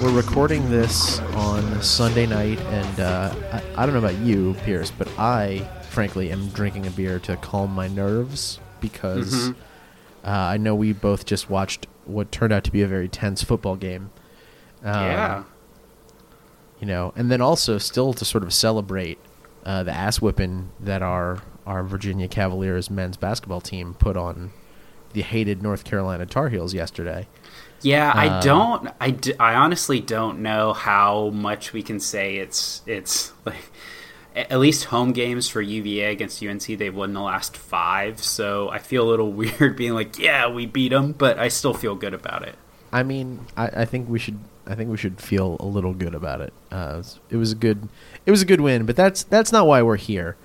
we're recording this on Sunday night, and uh, I, I don't know about you, Pierce, but I frankly am drinking a beer to calm my nerves because uh, I know we both just watched what turned out to be a very tense football game. Um, yeah. you know, and then also still to sort of celebrate uh, the ass whipping that our our Virginia Cavaliers men's basketball team put on the hated North Carolina Tar Heels yesterday. Yeah, I Uh, don't. I, d- I honestly don't know how much we can say it's it's like at least home games for UVA against UNC. They've won the last five, so I feel a little weird being like, yeah, we beat them, but I still feel good about it. I mean, I, I think we should. I think we should feel a little good about it. Uh, it, was, it was a good. It was a good win, but that's that's not why we're here.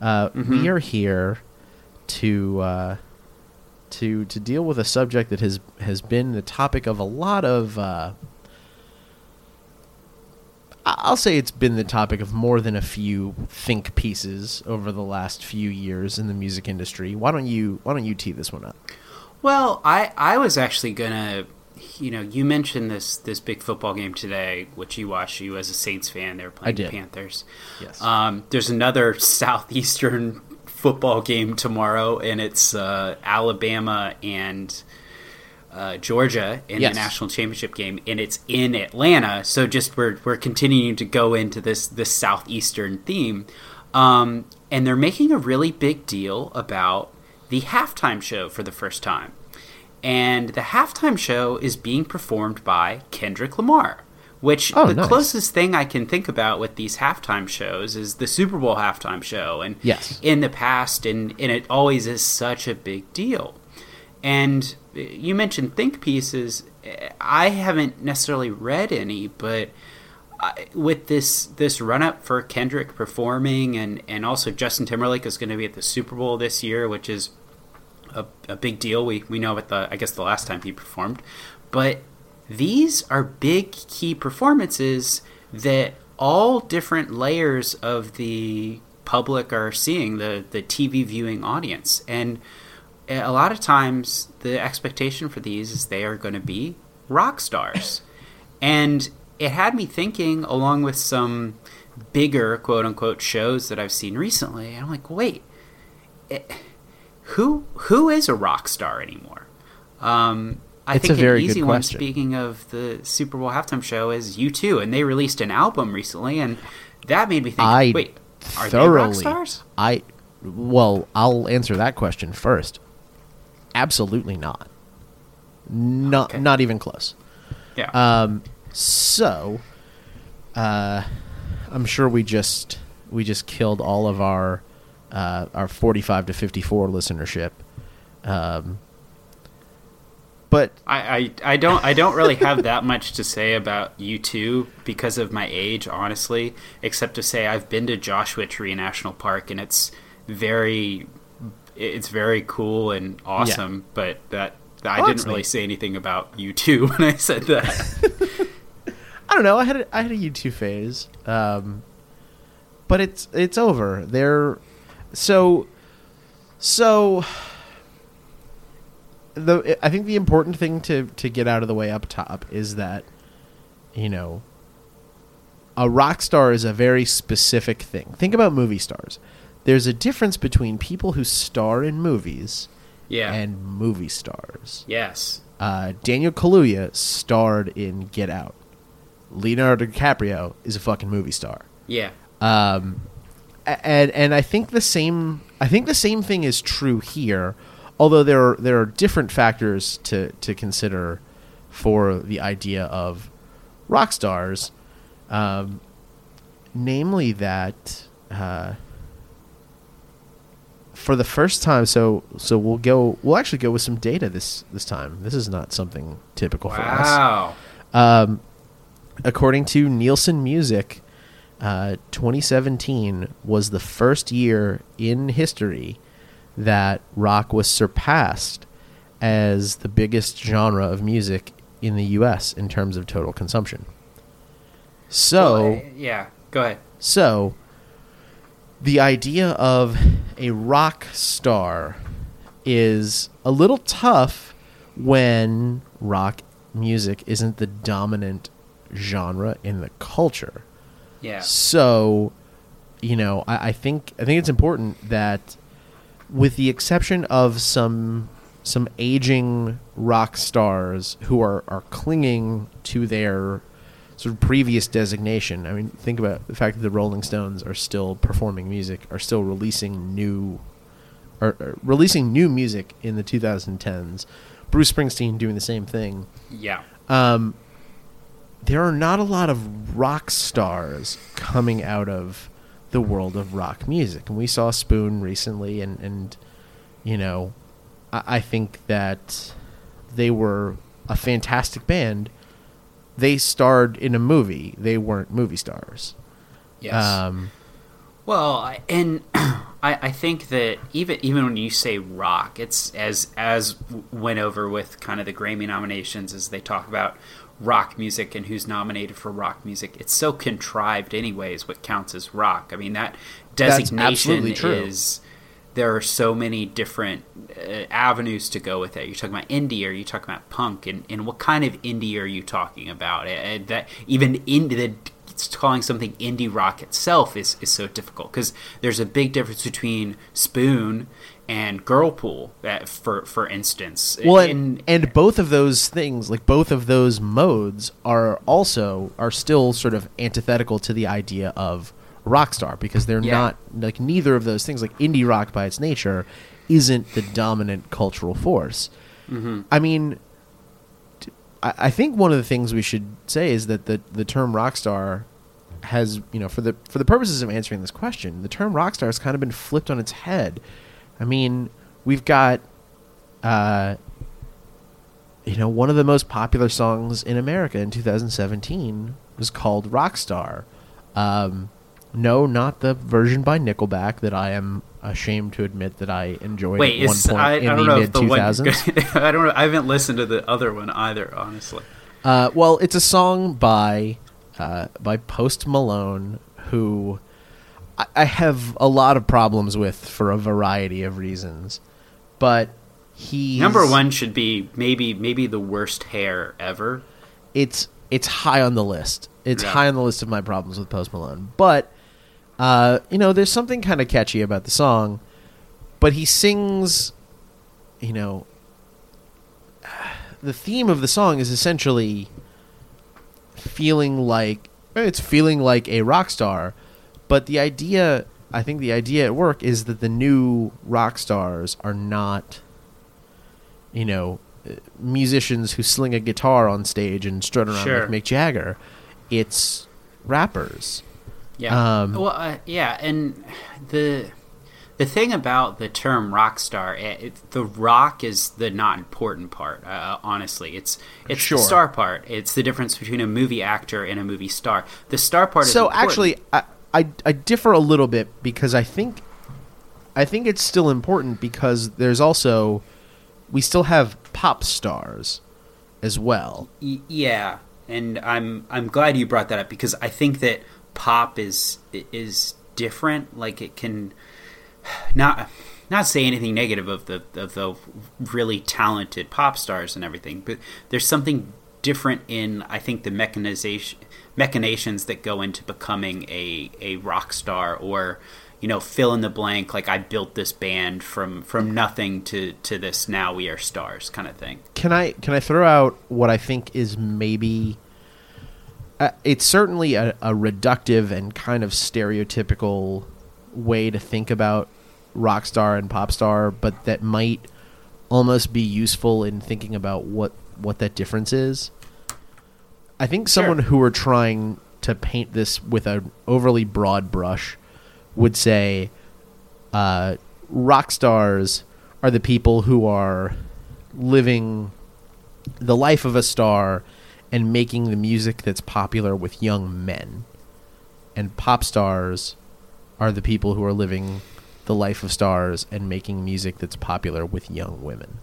Uh, We are here to uh, to to deal with a subject that has has been the topic of a lot of. Uh, I'll say it's been the topic of more than a few think pieces over the last few years in the music industry. Why don't you Why don't you tee this one up? Well, I I was actually gonna, you know, you mentioned this this big football game today, which you watched. You as a Saints fan, they were playing the. Panthers. Yes. Um, there's another southeastern football game tomorrow, and it's uh, Alabama and uh, Georgia in Yes. the national championship game, and it's in Atlanta. So just we're we're continuing to go into this this southeastern theme, um, and they're making a really big deal about the halftime show for the first time, and the halftime show is being performed by Kendrick Lamar. Which Oh, the nice. closest thing I can think about with these halftime shows is the Super Bowl halftime show, and Yes. in the past, and, and it always is such a big deal. And uh, you mentioned think pieces. I haven't necessarily read any, but with this this run up for Kendrick performing, and and also Justin Timberlake is going to be at the Super Bowl this year, which is a, a big deal. We we know about the I guess the last time he performed, but these are big key performances that all different layers of the public are seeing the the TV viewing audience. And a lot of times the expectation for these is they are going to be rock stars. And it had me thinking along with some bigger quote unquote shows that I've seen recently I'm like wait it, who who is a rock star anymore? Um I It's think a very an good easy one question. speaking of the Super Bowl halftime show is U2 and they released an album recently and that made me think I wait are they rock stars I well, I'll answer that question first. Absolutely not. Not Okay. not even close. yeah Um, so, uh, I'm sure we just we just killed all of our uh, our 45 to 54 listenership. Um, but I, I, I don't I don't really have that much to say about you two because of my age, honestly, except to say I've been to Joshua Tree National Park and it's very it's very cool and awesome, but that I Well, didn't really neat. say anything about you two when I said that. I don't know. I had a, I had a YouTube phase, um, but it's it's over. They're so so. The I think the important thing to to get out of the way up top is that you know a rock star is a very specific thing. Think about movie stars. There's a difference between people who star in movies yeah. and movie stars. yes. Uh, Daniel Kaluuya starred in Get Out. Leonardo DiCaprio is a fucking movie star. Yeah. Um, and and I think the same I think the same thing is true here, although there are, there are different factors to to consider for the idea of rock stars, um, namely that uh, for the first time. So so we'll go. We'll actually go with some data this this time. This is not something typical for us. Wow. Um, according to Nielsen Music, uh, 2017 was the first year in history that rock was surpassed as the biggest genre of music in the U.S. in terms of total consumption. So, Well, yeah, go ahead. so the idea of a rock star is a little tough when rock music isn't the dominant genre in the culture. Yeah. So, you know, I, I think I think it's important that, with the exception of some some aging rock stars who are are clinging to their sort of previous designation. I mean, think about the fact that the Rolling Stones are still performing music, are still releasing new, or, or releasing new music in the 2010s. Bruce Springsteen doing the same thing Yeah. um, there are not a lot of rock stars coming out of the world of rock music, and we saw Spoon recently, and and you know, I, I think that they were a fantastic band. They starred in a movie. They weren't movie stars. Yes. Um, Well, and I, I think that even even when you say rock, it's as as went over with kind of the Grammy nominations as they talk about rock music and who's nominated for rock music. It's so contrived, anyways. What counts as rock? I mean, that designation is. There are so many different uh, avenues to go with it. You're talking about indie, or you're talking about punk, and, and what kind of indie are you talking about? Uh, that even indie, the it's calling something indie rock itself is, is so difficult because there's a big difference between Spoon and Girlpool, uh, for for instance. well, and, and both of those things, like both of those modes, are also are still sort of antithetical to the idea of rock star because they're Yeah. not like neither of those things. Like indie rock by its nature isn't the dominant cultural force. Mhm. I mean, I think one of the things we should say is that the the term rock star has you know for the for the purposes of answering this question, the term rock star has kind of been flipped on its head. I mean, we've got uh, you know, one of the most popular songs in America in 2017 was called Rockstar. Um, no, not the version by Nickelback that I am ashamed to admit that I enjoyed Wait, at one is, point I, I in don't the know mid if the one 2000s. I don't know. I haven't listened to the other one either, honestly. Uh, well, it's a song by uh, by Post Malone, who I, have a lot of problems with for a variety of reasons, but he Number one should be maybe maybe the worst hair ever. it's it's high on the list. It's Yeah. high on the list of my problems with Post Malone. But uh, you know, there's something kind of catchy about the song. But he sings, you know, the theme of the song is essentially feeling like it's feeling like a rock star. But the idea, I think, the idea at work is that the new rock stars are not you know, musicians who sling a guitar on stage and strut around Sure. like Mick Jagger. It's rappers. Yeah. Um, well, uh, yeah, and the the thing about the term rock star, it, it, the rock is the not important part. Uh, honestly, it's it's Sure. the star part. It's the difference between a movie actor and a movie star. The star part is So actually, I, I I differ a little bit because I think I think it's still important because there's also we still have pop stars as well. Y- yeah, and I'm I'm glad you brought that up because I think that pop is is different. Like it can not not say anything negative of the of the really talented pop stars and everything, but there's something different in I think the mechanization machinations that go into becoming a a rock star or you know fill in the blank like I built this band from from nothing to to this now we are stars kind of thing. Can I can I throw out what I think is maybe uh, it's certainly a, a reductive and kind of stereotypical way to think about rock star and pop star, but that might almost be useful in thinking about what what that difference is. I think Sure. someone who were trying to paint this with an overly broad brush would say uh, rock stars are the people who are living the life of a star and making the music that's popular with young men. and pop stars are the people who are living the life of stars and making music that's popular with young women.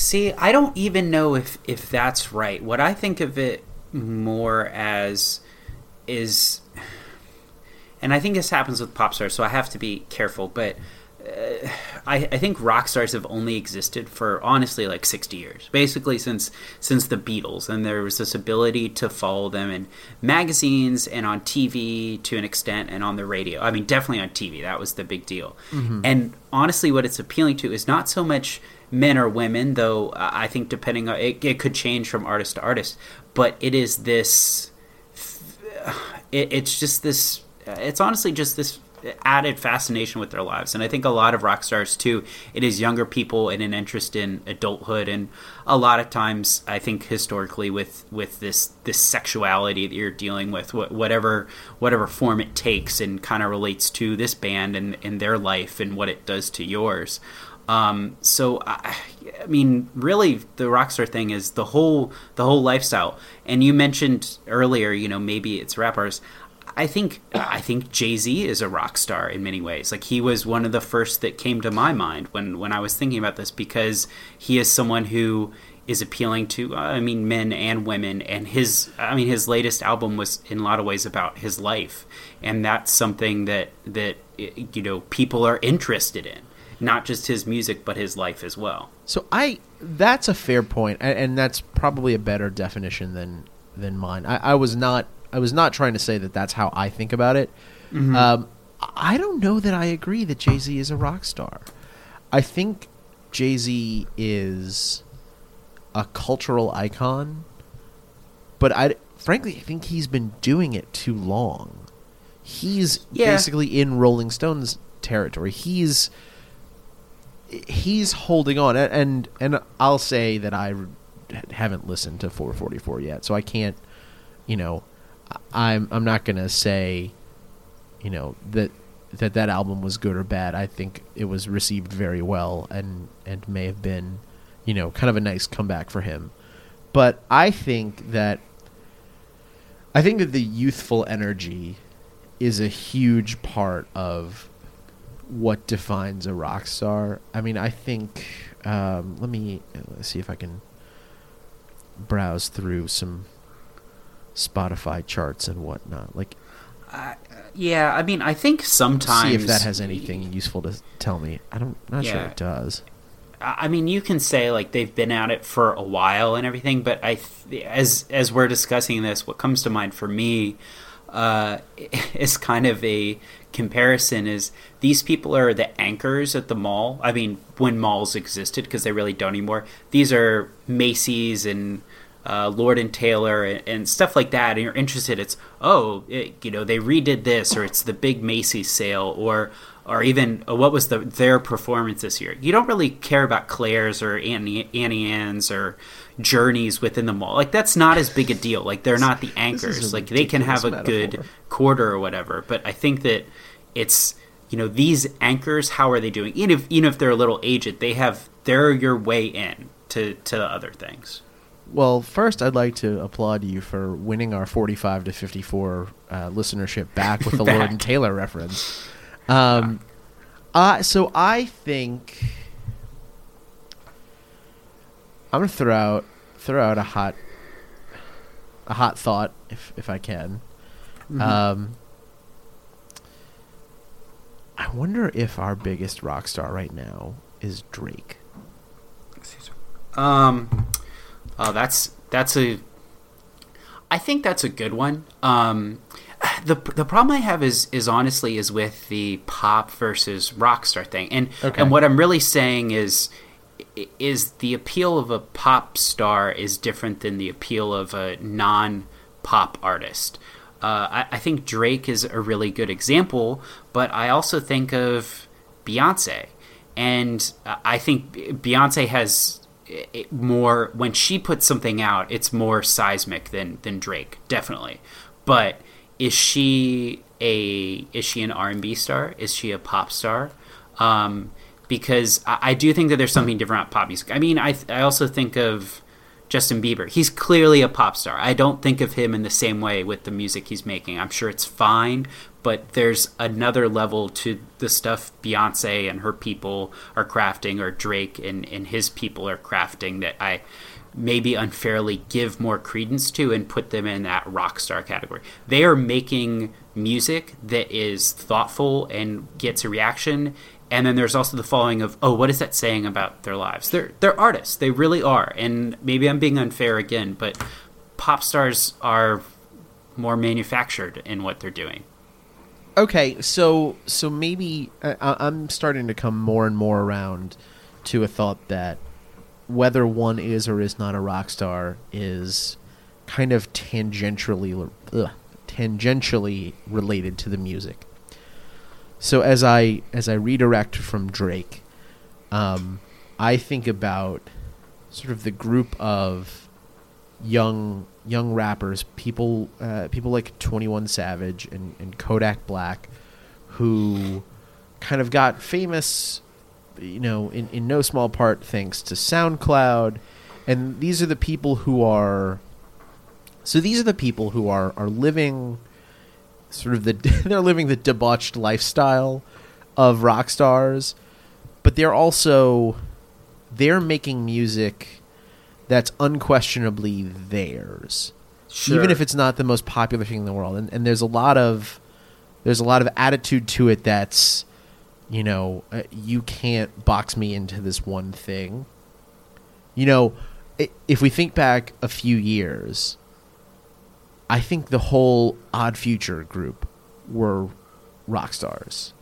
See, I don't even know if if that's right. What I think of it more as is and I think this happens with pop stars, so I have to be careful, but uh, I, I, think rock stars have only existed for honestly like 60 years basically since since the beatles and there was this ability to follow them in magazines and on tv to an extent and on the radio i mean definitely on tv that was the big deal mm-hmm. and honestly what it's appealing to is not so much men or women though uh, i think depending on it, it could change from artist to artist but it is this it, it's just this uh, it's honestly just this added fascination with their lives and i think a lot of rock stars too it is younger people and an interest in adulthood and a lot of times i think historically with with this this sexuality that you're dealing with whatever whatever form it takes and kind of relates to this band and, and their life and what it does to yours um, so I, I, mean, really, the rockstar thing is the whole the whole lifestyle. And you mentioned earlier, you know, maybe it's rappers. I think I think Jay Z is a rock star in many ways. Like he was one of the first that came to my mind when when I was thinking about this because he is someone who is appealing to uh, I mean men and women and his I mean his latest album was in a lot of ways about his life and that's something that that you know people are interested in not just his music but his life as well. So I that's a fair point and, and that's probably a better definition than than mine. I, I was not I was not trying to say that that's how I think about it. Mm-hmm. Um, I don't know that I agree that Jay Z is a rock star. I think Jay Z is a cultural icon, but I frankly I think he's been doing it too long. He's yeah. basically in Rolling Stones territory. He's he's holding on, and and I'll say that I haven't listened to 444 yet, so I can't, you know, I'm I'm not gonna say, you know that that that album was good or bad. I think it was received very well and and may have been, you know, kind of a nice comeback for him. But I think that I think that the youthful energy is a huge part of what defines a rock star. I mean, I think um, let me let's see if I can browse through some Spotify charts and whatnot. Like, uh, yeah, I mean, I think sometimes see if that has anything useful to tell me. I don't, not yeah. sure it does. I mean, you can say like they've been at it for a while and everything, but I, th- as as we're discussing this, what comes to mind for me uh, is kind of a comparison. Is these people are the anchors at the mall? I mean, when malls existed, because they really don't anymore. These are Macy's and uh, Lord and Taylor and, and, stuff like that, and you're interested, it's oh, it, you know, they redid this, or it's the big Macy's sale, or or even uh, what was the their performance this year. You don't really care about Claire's or Annie, Annie Ann's or Journeys within the mall. Like that's not as big a deal. Like they're not the anchors. Like they can have a metaphor. good quarter or whatever. But I think that it's you know these anchors. How are they doing? Even if even if they're a little aged, they have they're your way in to to other things. Well, first, I'd like to applaud you for winning our 45 to 54 uh, listenership back with the back. Lord and Taylor reference. Um, uh, so I think I'm gonna throw out throw out a hot a hot thought if if I can. Mm-hmm. Um, I wonder if our biggest rock star right now is Drake. Um, Oh, that's that's a. I think that's a good one. Um, the the problem I have is is honestly is with the pop versus rock star thing, and okay. and what I'm really saying is is the appeal of a pop star is different than the appeal of a non pop artist. Uh, I, I, think Drake is a really good example, but I also think of Beyonce, and I think Beyonce has more when she puts something out, it's more seismic than than Drake, definitely. But is she a is she an R and B star? Is she a pop star? Um, because I, I, do think that there's something different about pop music. I mean, I I also think of Justin Bieber. He's clearly a pop star. I don't think of him in the same way with the music he's making. I'm sure it's fine, but there's another level to the stuff Beyonce and her people are crafting, or Drake and, and his people are crafting that I maybe unfairly give more credence to and put them in that rock star category. They are making music that is thoughtful and gets a reaction. And then there's also the following of, oh, what is that saying about their lives? They're they're artists. They really are. And maybe I'm being unfair again, but pop stars are more manufactured in what they're doing. Okay, so so maybe uh, I, I'm starting to come more and more around to a thought that whether one is or is not a rock star is kind of tangentially ugh, tangentially related to the music. So as I as I redirect from Drake, um, I think about sort of the group of young young rappers, people uh, people like Twenty One Savage and, and Kodak Black, who kind of got famous you know, in, in no small part thanks to SoundCloud. And these are the people who are. So these are the people who are, are living sort of the. they're living the debauched lifestyle of rock stars, but they're also. They're making music that's unquestionably theirs. Sure. Even if it's not the most popular thing in the world. And, and there's a lot of. There's a lot of attitude to it that's you know, uh, you can't box me into this one thing. You know, if we think back a few years, I think the whole Odd Future group were rock stars.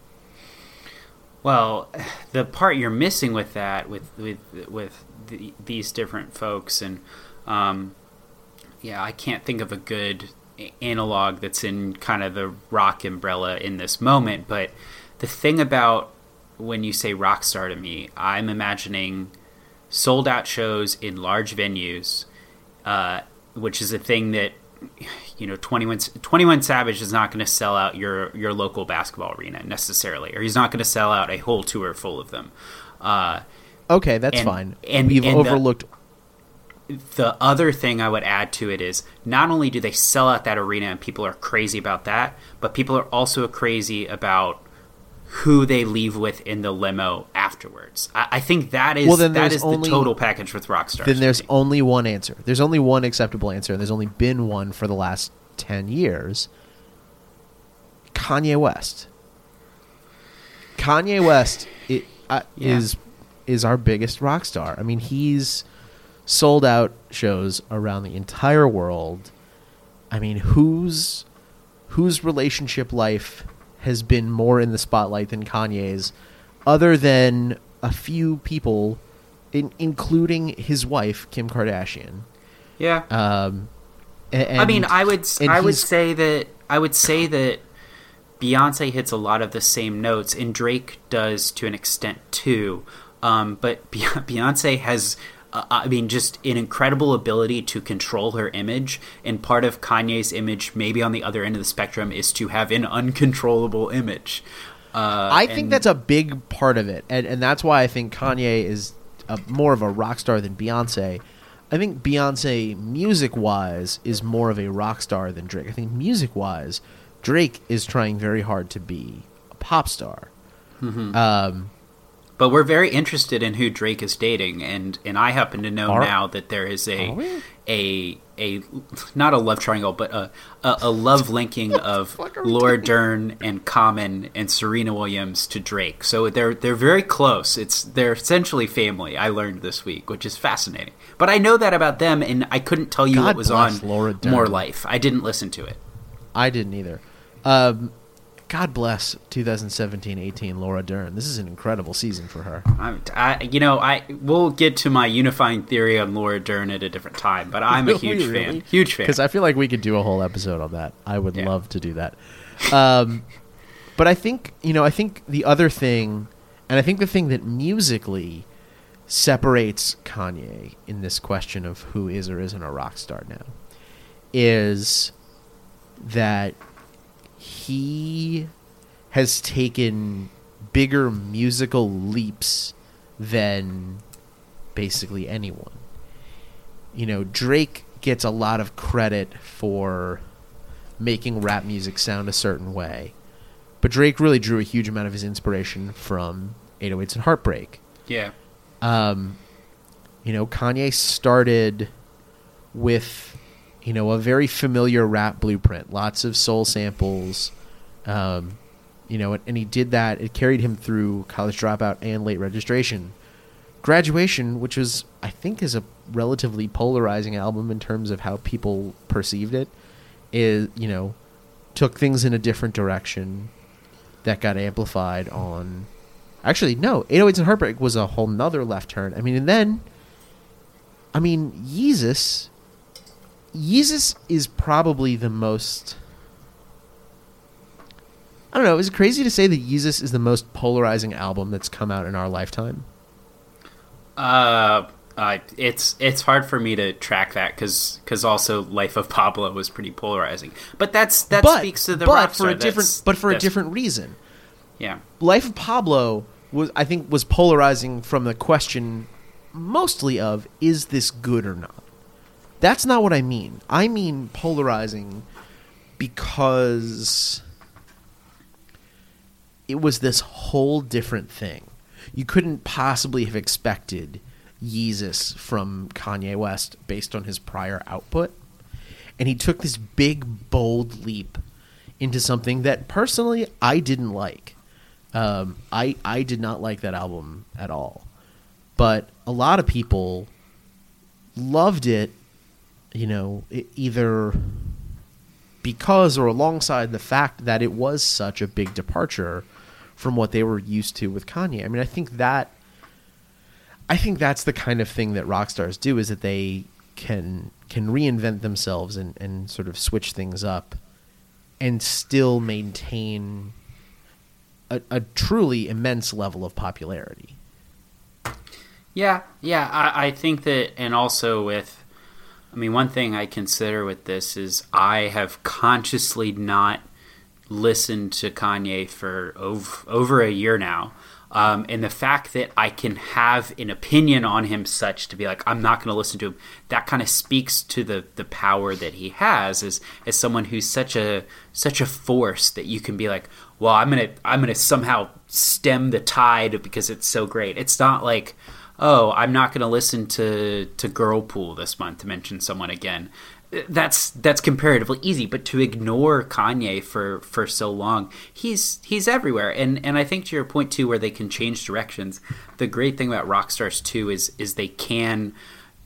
Well, the part you're missing with that, with with with the, these different folks, and um, yeah, I can't think of a good analog that's in kind of the rock umbrella in this moment, but the thing about when you say rock star to me, I'm imagining sold out shows in large venues, uh, which is a thing that you know 21, 21 Savage is not going to sell out your your local basketball arena necessarily, or he's not going to sell out a whole tour full of them. Uh, okay, that's and, fine. And we've and overlooked. The, the other thing I would add to it is not only do they sell out that arena and people are crazy about that, but people are also crazy about who they leave with in the limo afterwards. I, I think that is well, then that is only, the total package with Rockstar. Then there's only one answer. There's only one acceptable answer, and there's only been one for the last ten years. Kanye West. Kanye West it, uh, yeah. is is our biggest rock star. I mean, he's sold out shows around the entire world. I mean, whose whose relationship life has been more in the spotlight than Kanye's, other than a few people, in, including his wife Kim Kardashian. Yeah. Um, and, I mean, I would I would say that I would say that Beyonce hits a lot of the same notes, and Drake does to an extent too. Um, but Beyonce has uh, I mean, just an incredible ability to control her image. And part of Kanye's image, maybe on the other end of the spectrum, is to have an uncontrollable image. Uh, I think that's a big part of it, and and that's why I think Kanye is a, more of a rock star than Beyonce. I think Beyonce, music wise, is more of a rock star than Drake. I think music wise, Drake is trying very hard to be a pop star. Mm-hmm. Um, but we're very interested in who Drake is dating, and and I happen to know Are, now that there is a a a not a love triangle, but a a, a love linking of Laura Dern and Common and Serena Williams to Drake. So they're they're very close. It's they're essentially family. I learned this week, which is fascinating. But I know that about them, and I couldn't tell you God what was on Laura Dern. More Life. I didn't listen to it. I didn't either. Um, God bless 2017-18 Laura Dern. This is an incredible season for her. I, I, you know, I we'll get to my unifying theory on Laura Dern at a different time, but I'm a huge really? fan. Huge fan. Because I feel like we could do a whole episode on that. I would yeah. love to do that. Um, but I think you know, I think the other thing, and I think the thing that musically separates Kanye in this question of who is or isn't a rock star now, is that he has taken bigger musical leaps than basically anyone. you know, Drake gets a lot of credit for making rap music sound a certain way. But Drake really drew a huge amount of his inspiration from 808s and Heartbreak. Yeah. Um, you know, Kanye started with, you know, a very familiar rap blueprint, lots of soul samples. Um, you know, and he did that. It carried him through college dropout and late registration. Graduation, which was, I think, is a relatively polarizing album in terms of how people perceived it, is, you know, took things in a different direction that got amplified on. Actually, no, 808s and Heartbreak was a whole nother left turn. I mean, and then, I mean, Yeezus, Yeezus is probably the most. I don't know. Is it crazy to say that Yeezus is the most polarizing album that's come out in our lifetime? Uh, uh, it's it's hard for me to track that because also Life of Pablo was pretty polarizing. But that's that but, speaks to the but for a different That's- but for a different reason. Yeah. Life of Pablo was I think was polarizing from the question mostly of is this good or not. That's not what I mean. I mean polarizing because it was this whole different thing. You couldn't possibly have expected Yeezus from Kanye West based on his prior output. And he took this big, bold leap into something that personally I didn't like. Um, I I did not like that album at all, but a lot of people loved it. You know, either because or alongside the fact that it was such a big departure from what they were used to with Kanye. I mean, I think that I think that's the kind of thing that rock stars do is that they can can reinvent themselves and, and sort of switch things up and still maintain a, a truly immense level of popularity. Yeah, yeah, I, I think that, and also with, I mean, one thing I consider with this is I have consciously not listened to Kanye for over, over a year now. Um, and the fact that I can have an opinion on him such to be like I'm not going to listen to him that kind of speaks to the the power that he has as as someone who's such a such a force that you can be like well I'm gonna I'm gonna somehow stem the tide because it's so great it's not like oh I'm not going to listen to to Girlpool this month to mention someone again. That's that's comparatively easy but to ignore Kanye for for so long he's he's everywhere. And and I think to your point too where they can change directions the great thing about rock stars too is is they can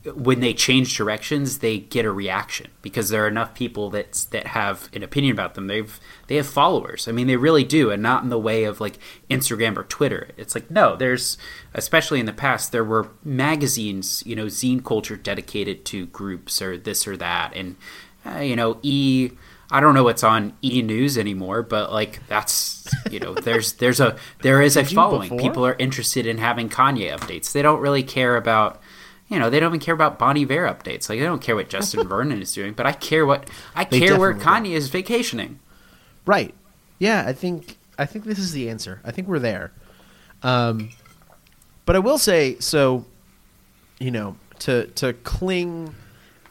when they change directions they get a reaction because there are enough people that that have an opinion about them they've they have followers i mean they really do and not in the way of like instagram or twitter it's like no there's especially in the past there were magazines you know zine culture dedicated to groups or this or that and uh, you know e I don't know what's on E News anymore, but like that's you know there's there's a there is a following. before? People are interested in having Kanye updates. They don't really care about you know they don't even care about Bon Iver updates. Like they don't care what Justin Vernon is doing, but I care what I They care where definitely Kanye is vacationing. Right. Yeah, I think I think this is the answer. I think we're there. Um, but I will say so. You know, to to cling.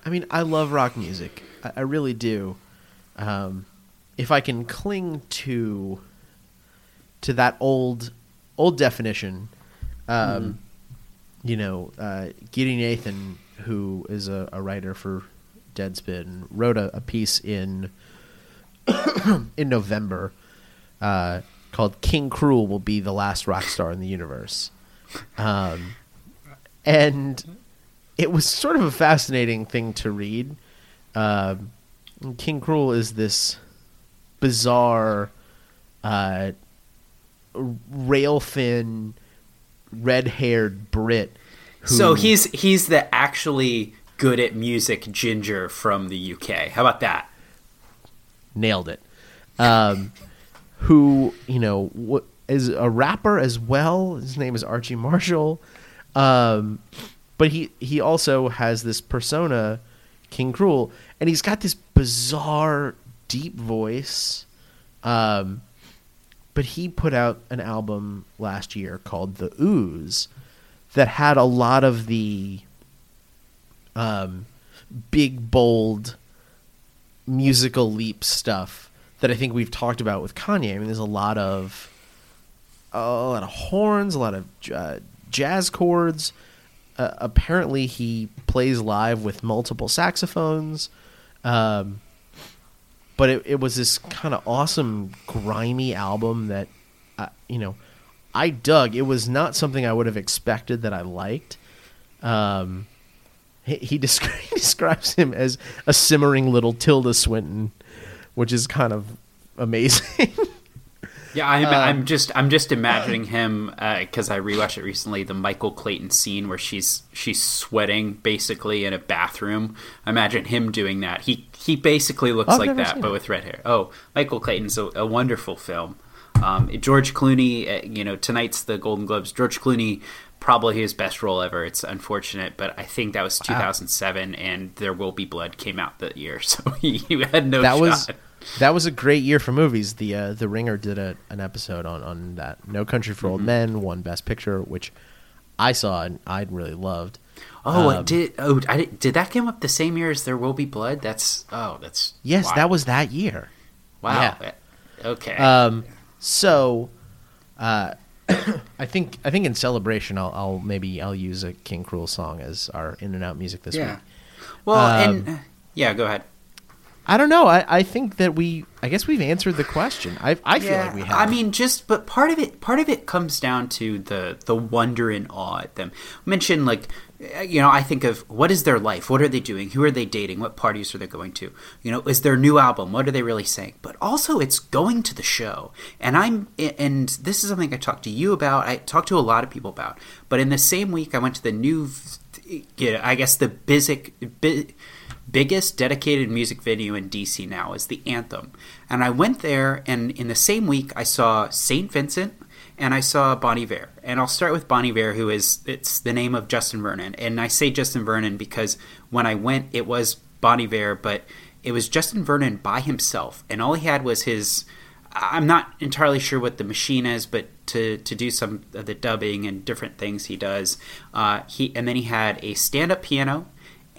I mean, I love rock music. I, I really do. Um, if I can cling to to that old old definition, um, you know, uh, Gideon Nathan, who is a, a writer for Deadspin, wrote a, a piece in in November uh, called "King Krule will be the last rock star in the universe," um, and it was sort of a fascinating thing to read. Um, King Krule is this bizarre, uh, rail thin, red haired Brit. Who, So he's he's the actually good at music ginger from the UK. How about that? nailed it. Um, who you know what is a rapper as well. His name is Archie Marshall, um, but he he also has this persona, King Krule, and he's got this bizarre deep voice. Um, but he put out an album last year called The Ooze that had a lot of the um, big, bold musical leap stuff that I think we've talked about with Kanye. I mean, there's a lot of a lot of horns, a lot of uh, jazz chords. Uh, apparently, he plays live with multiple saxophones. Um, but it, it was this kind of awesome, grimy album that, uh, you know, I dug. It was not something I would have expected that I liked. Um, he, he descri- describes him as a simmering little Tilda Swinton, which is kind of amazing. Yeah, I'm, um, I'm just I'm just imagining him because uh, I rewatched it recently. The Michael Clayton scene where she's she's sweating basically in a bathroom. Imagine him doing that. He he basically looks like that, but it. with red hair. Oh, Michael Clayton's a, a wonderful film. Um, George Clooney, uh, you know, tonight's the Golden Globes. George Clooney probably his best role ever. It's unfortunate, but I think that was 2007, wow. and There Will Be Blood came out that year, so he, he had no. That shot. was that was a great year for movies. The uh, the Ringer did a, an episode on, on that. No Country for mm-hmm. Old Men won Best Picture, which I saw and I really loved. Oh, um, did oh I did, did that come up the same year as There Will Be Blood? That's oh that's yes, wild. that was that year. Wow. Yeah. Okay. Um. So, uh, I think I think in celebration, I'll, I'll, maybe I'll use a King Krule song as our in and out music this yeah. week. Well, um, and yeah, go ahead. I don't know. I, I think that we. I guess we've answered the question. I I feel yeah, like we have. I mean, just but part of it. Part of it comes down to the the wonder and awe at them. Mention like, eh, you know, I think of what is their life? What are they doing? Who are they dating? What parties are they going to? You know, is their new album? What are they really saying? But also, it's going to the show. And I'm and this is something I talked to you about. I talked to a lot of people about. But in the same week, I went to the new. Yeah, I guess the basic biggest dedicated music venue in DC now is the Anthem. And I went there, and in the same week, I saw St. Vincent and I saw Bon Iver. And I'll start with Bon Iver, who is it's the name of Justin Vernon. And I say Justin Vernon because when I went, it was Bon Iver, but it was Justin Vernon by himself, and all he had was his. I'm not entirely sure what the machine is, but to, to do some of the dubbing and different things he does, uh, he and then he had a stand up piano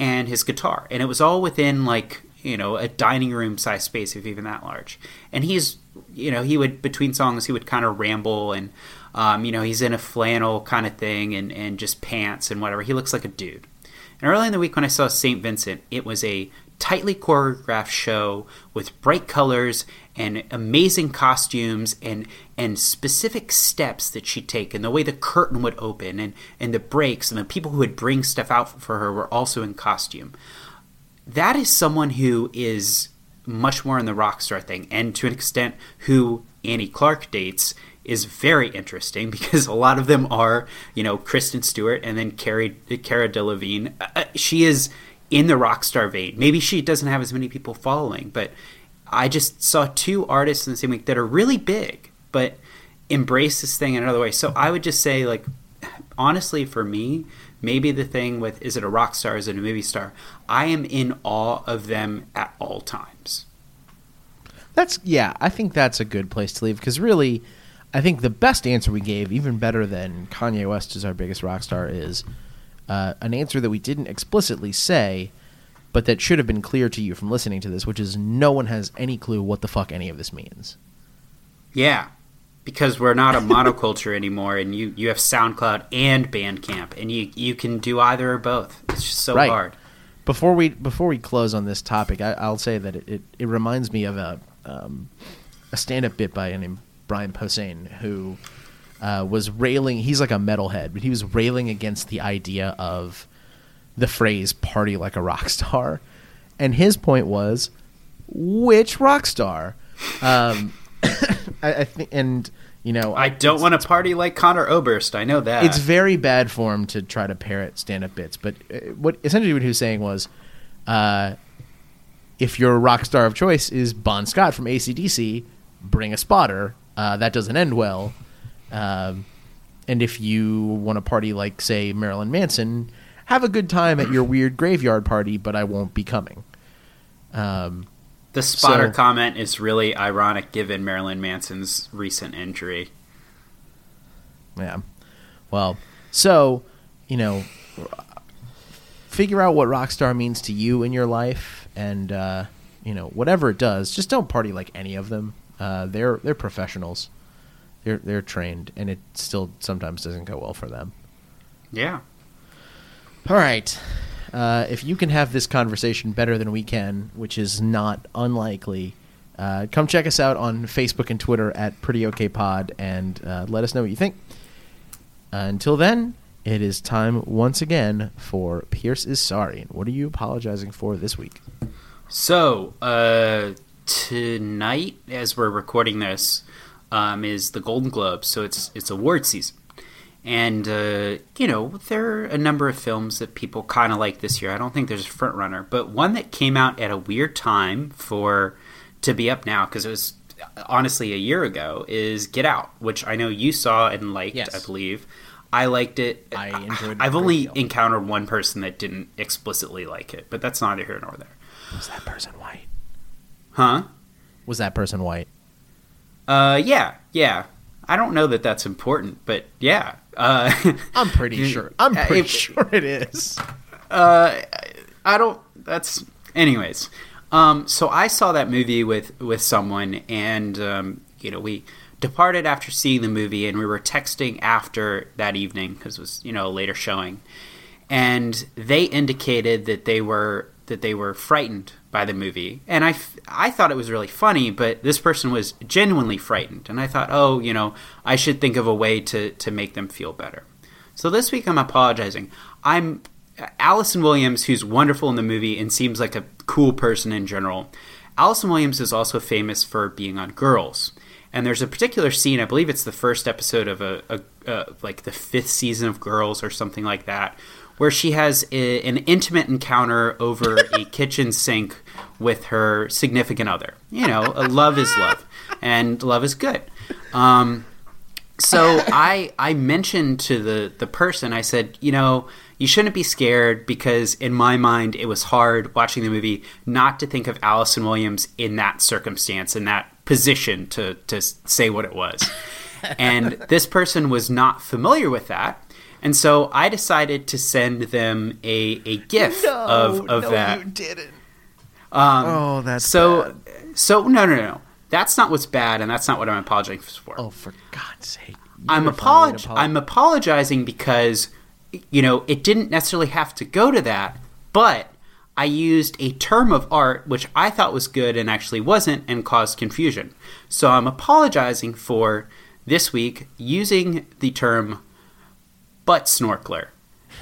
and his guitar, and it was all within like you know a dining room size space, if even that large. And he's you know he would between songs he would kind of ramble and um, you know he's in a flannel kind of thing and and just pants and whatever. He looks like a dude. And early in the week when I saw St. Vincent, it was a tightly choreographed show with bright colors and amazing costumes and and specific steps that she'd take and the way the curtain would open and, and the breaks and the people who would bring stuff out for her were also in costume. That is someone who is much more in the rock star thing and to an extent who Annie Clark dates is very interesting because a lot of them are, you know, Kristen Stewart and then Carrie, Cara Delevingne. Uh, she is in the rock star vein. Maybe she doesn't have as many people following, but I just saw two artists in the same week that are really big, but embrace this thing in another way. So I would just say, like, honestly, for me, maybe the thing with is it a rock star, is it a movie star? I am in awe of them at all times. That's yeah, I think that's a good place to leave because really, I think the best answer we gave, even better than Kanye West is our biggest rock star, is uh, an answer that we didn't explicitly say, but that should have been clear to you from listening to this, which is no one has any clue what the fuck any of this means. Yeah, because we're not a monoculture anymore, and you, you have SoundCloud and Bandcamp, and you you can do either or both. It's just so right. hard. Before we before we close on this topic, I, will say that it, it, it, reminds me of a um, a stand up bit by a named Brian Posehn who uh, was railing. He's like a metalhead, but he was railing against the idea of the phrase "party like a rock star," and his point was, which rock star? Um, I, I think, and you know, I don't want to party like Conor Oberst. I know that it's very bad form to try to parrot stand-up bits. But uh, what essentially what he was saying was, uh, if your rock star of choice is Bon Scott from ACDC, bring a spotter. Uh, that doesn't end well. Um, and if you want to party like, say, Marilyn Manson, have a good time at your weird graveyard party, but I won't be coming. Um, the spotter so, comment is really ironic given Marilyn Manson's recent injury. Yeah. Well, so, you know, figure out what Rockstar means to you in your life, and uh, you know whatever it does, just don't party like any of them. Uh, they're they're professionals. They're they're trained, and it still sometimes doesn't go well for them. Yeah. All right. Uh, if you can have this conversation better than we can, which is not unlikely, uh, come check us out on Facebook and Twitter at Pretty Okay Pod and uh, let us know what you think. until then, it is time once again for Pierce is sorry. And What are you apologizing for this week? So, uh, tonight, as we're recording this, um, is the Golden Globes. So it's it's award season, and uh, you know there are a number of films that people kind of like this year. I don't think there's a front runner, but one that came out at a weird time for to be up now because it was honestly a year ago is Get Out, which I know you saw and liked. Yes. I believe. I liked it. I enjoyed it I've only deal. encountered one person that didn't explicitly like it, but that's neither here nor there. Was that person white? Huh? Was that person white? Uh, yeah, yeah. I don't know that that's important, but yeah. Uh, I'm pretty sure. I'm Uh, pretty it- sure it is. uh, I don't. That's anyways. Um, so I saw that movie with with someone, and um, you know we departed after seeing the movie, and we were texting after that evening because it was you know a later showing, and they indicated that they were that they were frightened by the movie, and I, I thought it was really funny, but this person was genuinely frightened, and I thought, oh, you know, I should think of a way to to make them feel better. So this week I'm apologizing. I'm Allison Williams, who's wonderful in the movie and seems like a cool person in general. Allison Williams is also famous for being on Girls. And there's a particular scene, I believe it's the first episode of a, a, uh like the fifth season of Girls or something like that, where she has a, an intimate encounter over a kitchen sink with her significant other. You know, love is love, and love is good. Um, so I I mentioned to the the person I said, you know, you shouldn't be scared because in my mind it was hard watching the movie not to think of Allison Williams in that circumstance in that position to to say what it was. and this person was not familiar with that. And so I decided to send them a, a GIF of, of that. didn't. Um, Oh, that's so bad. so no no no. That's not what's bad, and that's not what I'm apologizing for. Oh, for God's sake! You I'm better find a way apolog- I'm apologizing because you know it didn't necessarily have to go to that, but I used a term of art which I thought was good and actually wasn't and caused confusion. So I'm apologizing for this week using the term butt snorkeler.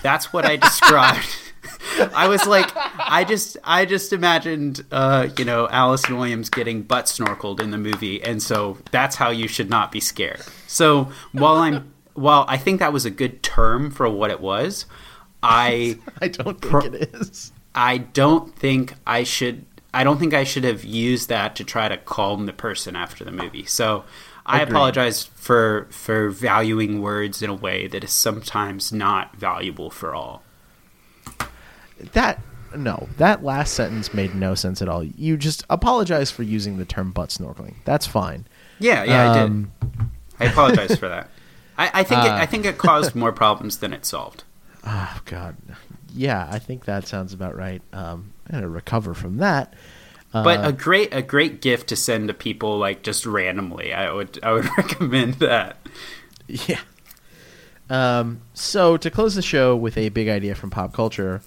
That's what I described. I was like, I just, I just imagined, uh, you know, Allison Williams getting butt snorkeled in the movie, and so that's how you should not be scared. So while I'm, while I think that was a good term for what it was, I, I don't think Pro- it is. I don't think I should. I don't think I should have used that to try to calm the person after the movie. So I Agreed. apologize for for valuing words in a way that is sometimes not valuable for all. That no, that last sentence made no sense at all. You just apologize for using the term butt snorkeling. That's fine. Yeah, yeah, I Um, did. I apologize for that. I, I think it, Uh. I think it caused more problems than it solved. Oh God, yeah, I think that sounds about right. Um, I gotta recover from that. Uh, But a great a great gift to send to people like just randomly. I would I would recommend that. Yeah. Um, so to close the show with a big idea from pop culture,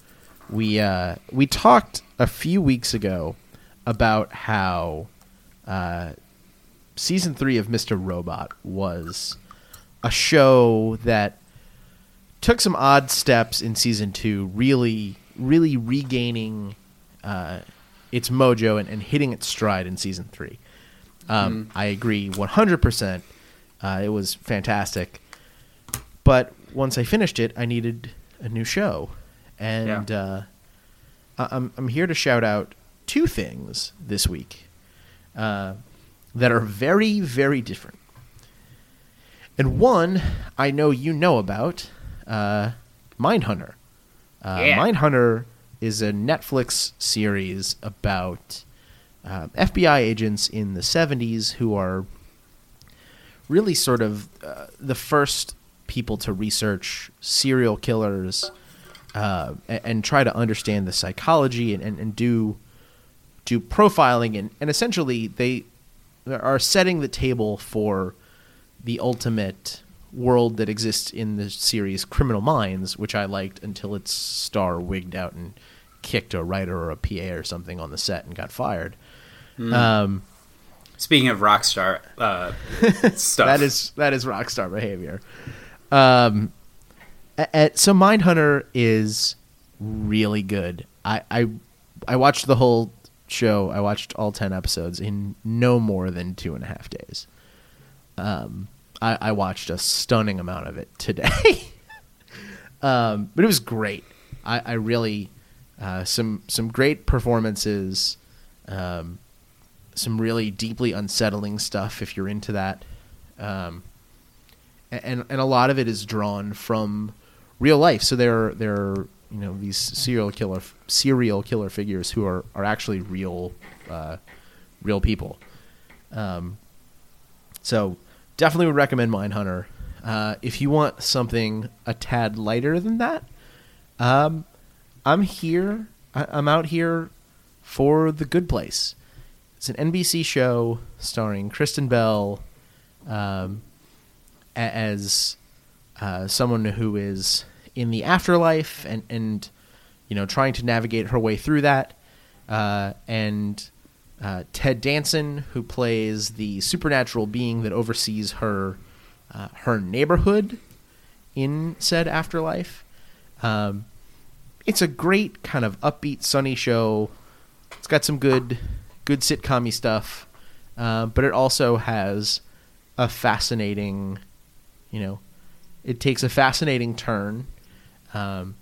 we uh, we talked a few weeks ago about how uh, season three of Mr. Robot was a show that took some odd steps in season two, really, really regaining uh, its mojo and, and hitting its stride in season three. Um, I agree 100%. Uh, it was fantastic. But once I finished it, I needed a new show. And uh, I- I'm, I'm here to shout out two things this week uh, that are very, very different. And one I know you know about uh, Mindhunter. Uh, Yeah. Mindhunter is a Netflix series about uh, FBI agents in the 70s who are really sort of uh, the first people to research serial killers uh, and, and try to understand the psychology and, and, and do do profiling. And, and essentially they are setting the table for the ultimate world that exists in the series Criminal Minds, which I liked until its star wigged out and kicked a writer or a PA or something on the set and got fired. Um, Speaking of Rockstar uh, stuff, that is that is rockstar behavior. Um, a- a- so Mindhunter is really good. I, I I watched the whole show. I watched all ten episodes in no more than two and a half days. Um, I, I watched a stunning amount of it today. um, but it was great. I, I really uh, some some great performances. Um, some really deeply unsettling stuff if you're into that. Um, and and a lot of it is drawn from real life. So there there are you know these serial killer serial killer figures who are are actually real uh, real people. Um, so definitely would recommend Mindhunter. Uh, if you want something a tad lighter than that, um, I'm here. I'm out here for The Good Place. It's an NBC show starring Kristen Bell um, as uh, someone who is in the afterlife and, and you know trying to navigate her way through that, uh, and uh, Ted Danson who plays the supernatural being that oversees her uh, her neighborhood in said afterlife. Um, it's a great kind of upbeat, sunny show. It's got some good, good sitcom stuff, uh, but it also has a fascinating, you know, it takes a fascinating turn. Um,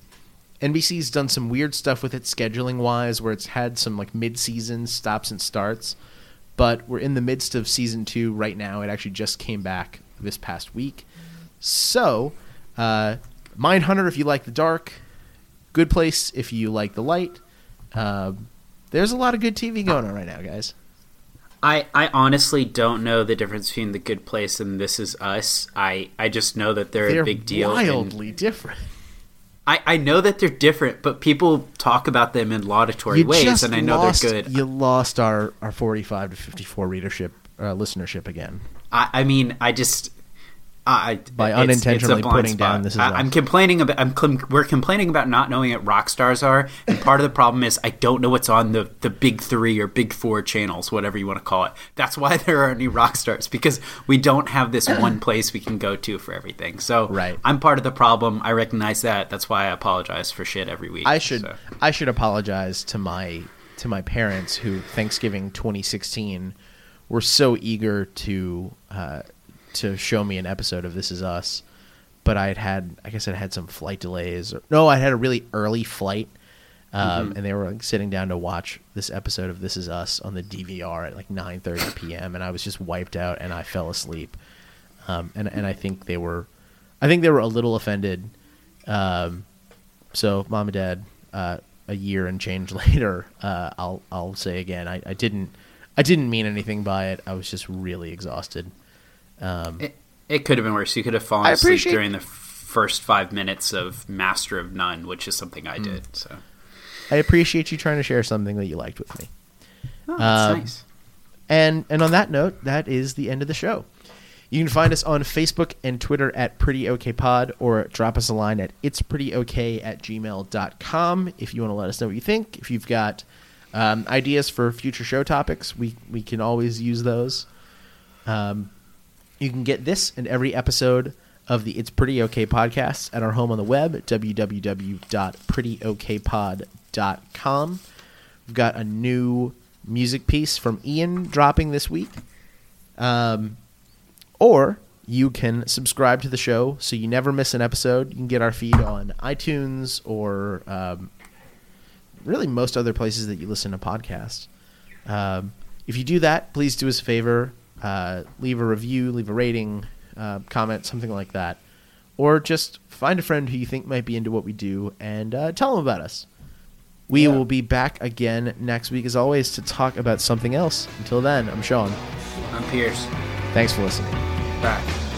NBC's done some weird stuff with it scheduling wise, where it's had some like mid-season stops and starts, but we're in the midst of season two right now. It actually just came back this past week, so uh, Mindhunter if you like the dark, Good Place if you like the light. Um, there's a lot of good TV going on right now, guys. I, I honestly don't know the difference between the Good Place and This Is Us. I, I just know that they're, They're a big deal. and wildly different. I, I know that they're different, but people talk about them in laudatory You ways, and I know lost, they're good. You lost our, our 45 to 54 readership uh, listenership again. I, I mean, I just I By it's- it's a unintentionally blind putting spot. down This Is I, Us. I'm complaining about. I'm cl- we're complaining about not knowing what rock stars are, and part of the problem is I don't know what's on the the big three or big four channels, whatever you want to call it. That's why there aren't any rock stars because we don't have this one place we can go to for everything. So Right. I'm part of the problem. I recognize that. That's why I apologize for shit every week. I should So. I should apologize to my to my parents who Thanksgiving 2016 were so eager to uh, to show me an episode of This Is Us, but I had had I guess I had some flight delays or no I had a really early flight. Um, And they were like, sitting down to watch this episode of This Is Us on the DVR at like 9:30 p.m. and I was just wiped out and I fell asleep. Um, and and I think they were, I think they were a little offended. Um, so mom and dad, uh, a year and change later, uh, I'll I'll say again, I, I didn't I didn't mean anything by it. I was just really exhausted. Um, It, it could have been worse. You could have fallen asleep during the first five minutes of Master of None, which is something. I did. So I appreciate you trying to share something that you liked with me. oh, that's Um, nice. And and on that note, that is the end of the show. You can find us on Facebook and Twitter at Pretty OK Pod or drop us a line at it's pretty okay at gmail.com if you want to let us know what you think. If you've got um, ideas for future show topics, we, we can always use those. Um, you can get this and every episode of the It's Pretty Okay podcast at our home on the web, www.prettyokpod.com. We've got a new music piece from Ian dropping this week. Um, or you can subscribe to the show so you never miss an episode. You can get our feed on iTunes or um, really most other places that you listen to podcasts. Um, if you do that, please do us a favor. Uh, leave a review, leave a rating, uh, comment, something like that. Or just find a friend who you think might be into what we do and uh, tell them about us. We Yeah. will be back again next week, as always, to talk about something else. Until then, I'm Sean. I'm Pierce. Thanks for listening. Back.